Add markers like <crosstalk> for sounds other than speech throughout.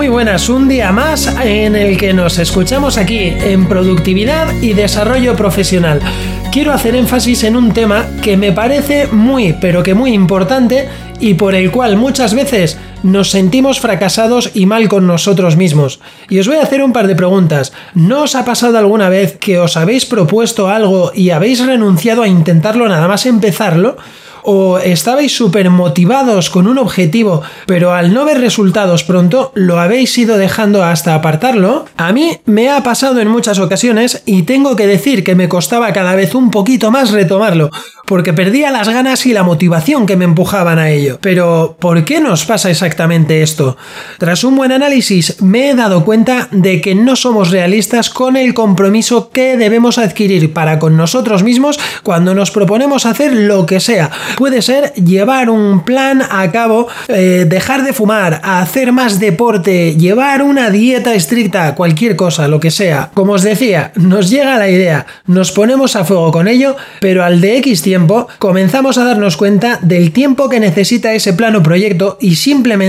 muy buenas. Un día más en el que nos escuchamos aquí en productividad y desarrollo profesional. Quiero hacer énfasis en un tema que me parece muy, pero que muy importante y por el cual muchas veces nos sentimos fracasados y mal con nosotros mismos. Y os voy a hacer un par de preguntas. ¿No os ha pasado alguna vez que os habéis propuesto algo y habéis renunciado a intentarlo nada más empezarlo? o estabais súper motivados con un objetivo, pero al no ver resultados pronto lo habéis ido dejando hasta apartarlo, a mí me ha pasado en muchas ocasiones y tengo que decir que me costaba cada vez un poquito más retomarlo, porque perdía las ganas y la motivación que me empujaban a ello. Pero, ¿por qué nos pasa exactamente esto? Tras un buen análisis me he dado cuenta de que no somos realistas con el compromiso que debemos adquirir para con nosotros mismos cuando nos proponemos hacer lo que sea, puede ser llevar un plan a cabo, eh, dejar de fumar, hacer más deporte, llevar una dieta estricta, cualquier cosa, lo que sea. Como os decía, nos llega la idea, nos ponemos a fuego con ello, pero al de X tiempo comenzamos a darnos cuenta del tiempo que necesita ese plan o proyecto y simplemente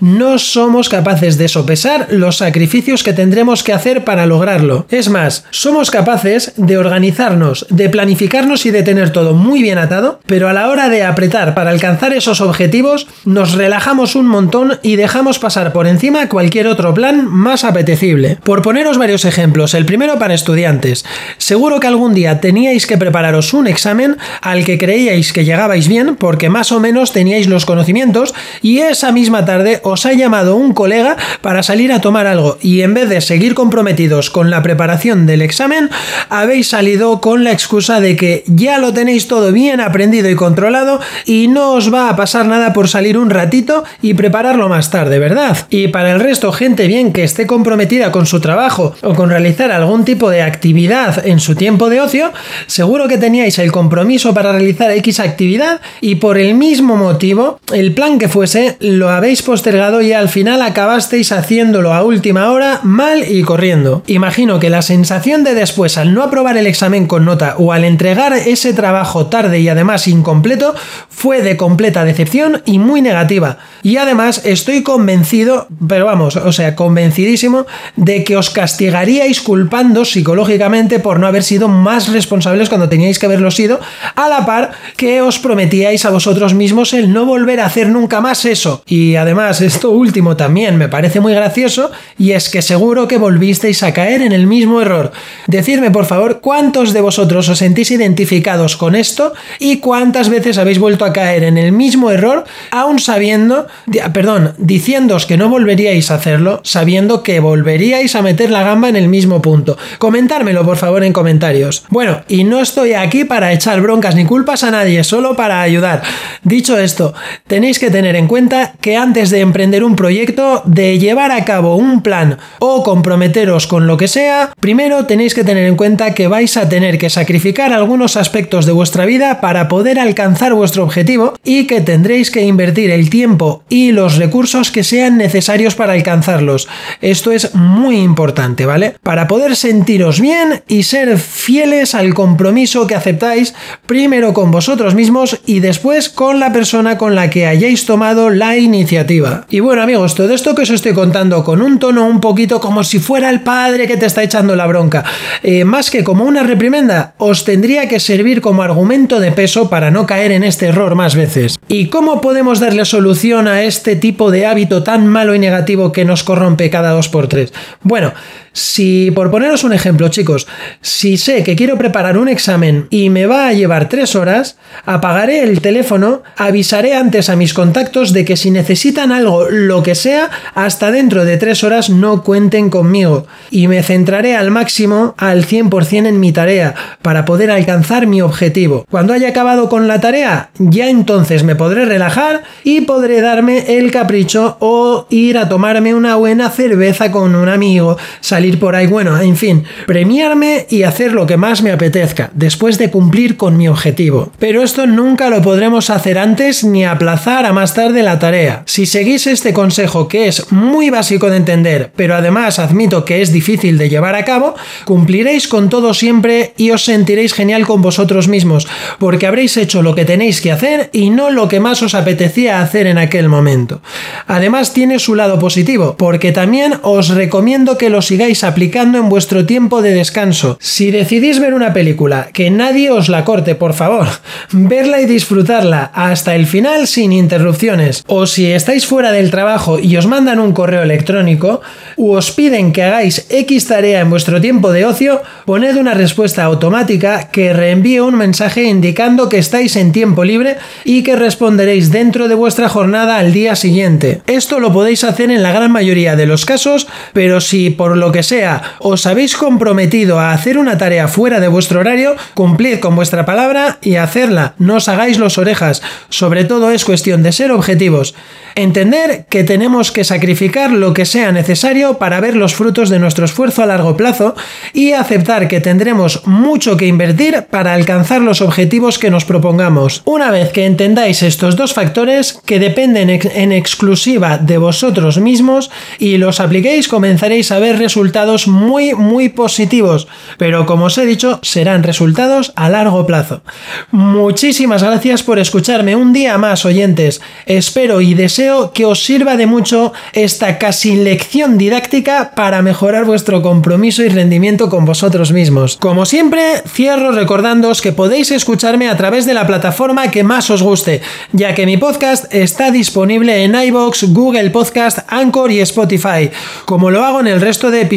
no somos capaces de sopesar los sacrificios que tendremos que hacer para lograrlo. Es más, somos capaces de organizarnos, de planificarnos y de tener todo muy bien atado, pero a la hora de apretar para alcanzar esos objetivos, nos relajamos un montón y dejamos pasar por encima cualquier otro plan más apetecible. Por poneros varios ejemplos, el primero para estudiantes. Seguro que algún día teníais que prepararos un examen al que creíais que llegabais bien porque más o menos teníais los conocimientos y esa misma tarde os ha llamado un colega para salir a tomar algo y en vez de seguir comprometidos con la preparación del examen, habéis salido con la excusa de que ya lo tenéis todo bien aprendido y controlado lado y no os va a pasar nada por salir un ratito y prepararlo más tarde, ¿verdad? Y para el resto, gente bien que esté comprometida con su trabajo o con realizar algún tipo de actividad en su tiempo de ocio, seguro que teníais el compromiso para realizar X actividad y por el mismo motivo, el plan que fuese, lo habéis postergado y al final acabasteis haciéndolo a última hora mal y corriendo. Imagino que la sensación de después al no aprobar el examen con nota o al entregar ese trabajo tarde y además incompleto fue de completa decepción y muy negativa. Y además estoy convencido, pero vamos, o sea, convencidísimo de que os castigaríais culpando psicológicamente por no haber sido más responsables cuando teníais que haberlo sido, a la par que os prometíais a vosotros mismos el no volver a hacer nunca más eso. Y además, esto último también me parece muy gracioso, y es que seguro que volvisteis a caer en el mismo error. Decidme, por favor, cuántos de vosotros os sentís identificados con esto y cuántas veces habéis vuelto a caer en el mismo error, aún sabiendo, perdón, diciéndoos que no volveríais a hacerlo, sabiendo que volveríais a meter la gamba en el mismo punto. Comentármelo, por favor, en comentarios. Bueno, y no estoy aquí para echar broncas ni culpas a nadie, solo para ayudar. Dicho esto, tenéis que tener en cuenta que antes de emprender un proyecto, de llevar a cabo un plan o comprometeros con lo que sea, primero tenéis que tener en cuenta que vais a tener que sacrificar algunos aspectos de vuestra vida para poder alcanzar vuestro objetivo y que tendréis que invertir el tiempo y los recursos que sean necesarios para alcanzarlos. Esto es muy importante, ¿vale? Para poder sentiros bien y ser fieles al compromiso que aceptáis primero con vosotros mismos y después con la persona con la que hayáis tomado la iniciativa. Y bueno amigos, todo esto que os estoy contando con un tono un poquito como si fuera el padre que te está echando la bronca, eh, más que como una reprimenda, os tendría que servir como argumento de peso para no caer en este error más veces. ¿Y cómo podemos darle solución a este tipo de hábito tan malo y negativo que nos corrompe cada dos por tres? Bueno, si, por poneros un ejemplo, chicos, si sé que quiero preparar un examen y me va a llevar tres horas, apagaré el teléfono, avisaré antes a mis contactos de que si necesitan algo, lo que sea, hasta dentro de tres horas no cuenten conmigo y me centraré al máximo, al 100% en mi tarea, para poder alcanzar mi objetivo. Cuando haya acabado con la tarea, ya entonces me podré relajar y podré darme el capricho o ir a tomarme una buena cerveza con un amigo, salir por ahí, bueno, en fin, premiarme y hacer lo que más me apetezca, después de cumplir con mi objetivo. Pero esto nunca lo podremos hacer antes ni aplazar a más tarde la tarea. Si seguís este consejo que es muy básico de entender, pero además admito que es difícil de llevar a cabo, cumpliréis con todo siempre y os sentiréis genial con vosotros mismos, porque habréis hecho lo que tenéis que hacer y no lo que más os apetecía hacer en aquel momento. Además tiene su lado positivo, porque también os recomiendo que lo sigáis aplicando en vuestro tiempo de descanso. Si decidís ver una película, que nadie os la corte, por favor, <laughs> verla y disfrutarla hasta el final sin interrupciones. O si estáis fuera del trabajo y os mandan un correo electrónico, o os piden que hagáis X tarea en vuestro tiempo de ocio, poned una respuesta automática que reenvíe un mensaje indicando que estáis en tiempo libre y que responderéis dentro de vuestra jornada al día siguiente. Esto lo podéis hacer en la gran mayoría de los casos, pero si por lo que sea os habéis comprometido a hacer una tarea fuera de vuestro horario, cumplid con vuestra palabra y hacerla. No os hagáis los orejas. Sobre todo es cuestión de ser objetivos. Entender que tenemos que sacrificar lo que sea necesario para ver los frutos de nuestro esfuerzo a largo plazo y aceptar que tendremos mucho que invertir para alcanzar los objetivos que nos propongamos. Una vez que entendáis estos dos factores que dependen en exclusiva de vosotros mismos y los apliquéis, comenzaréis a ver resultados muy muy positivos, pero como os he dicho, serán resultados a largo plazo. Muchísimas gracias por escucharme un día más, oyentes. Espero y deseo que os sirva de mucho esta casi lección didáctica para mejorar vuestro compromiso y rendimiento con vosotros mismos. Como siempre, cierro recordándoos que podéis escucharme a través de la plataforma que más os guste, ya que mi podcast está disponible en iBox, Google Podcast, Anchor y Spotify. Como lo hago en el resto de episodios,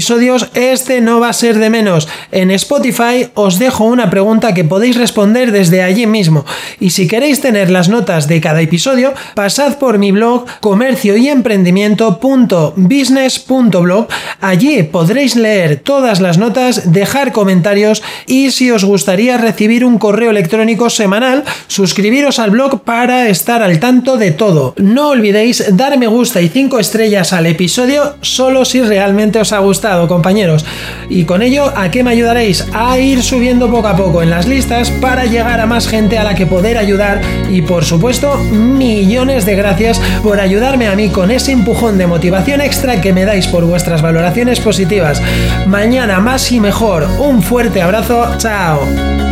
este no va a ser de menos. En Spotify os dejo una pregunta que podéis responder desde allí mismo. Y si queréis tener las notas de cada episodio, pasad por mi blog comercio y emprendimiento.business.blog. Allí podréis leer todas las notas, dejar comentarios y si os gustaría recibir un correo electrónico semanal, suscribiros al blog para estar al tanto de todo. No olvidéis dar me gusta y 5 estrellas al episodio solo si realmente os ha compañeros. Y con ello, ¿a qué me ayudaréis? A ir subiendo poco a poco en las listas para llegar a más gente a la que poder ayudar y por supuesto, millones de gracias por ayudarme a mí con ese empujón de motivación extra que me dais por vuestras valoraciones positivas. Mañana más y mejor. Un fuerte abrazo. Chao.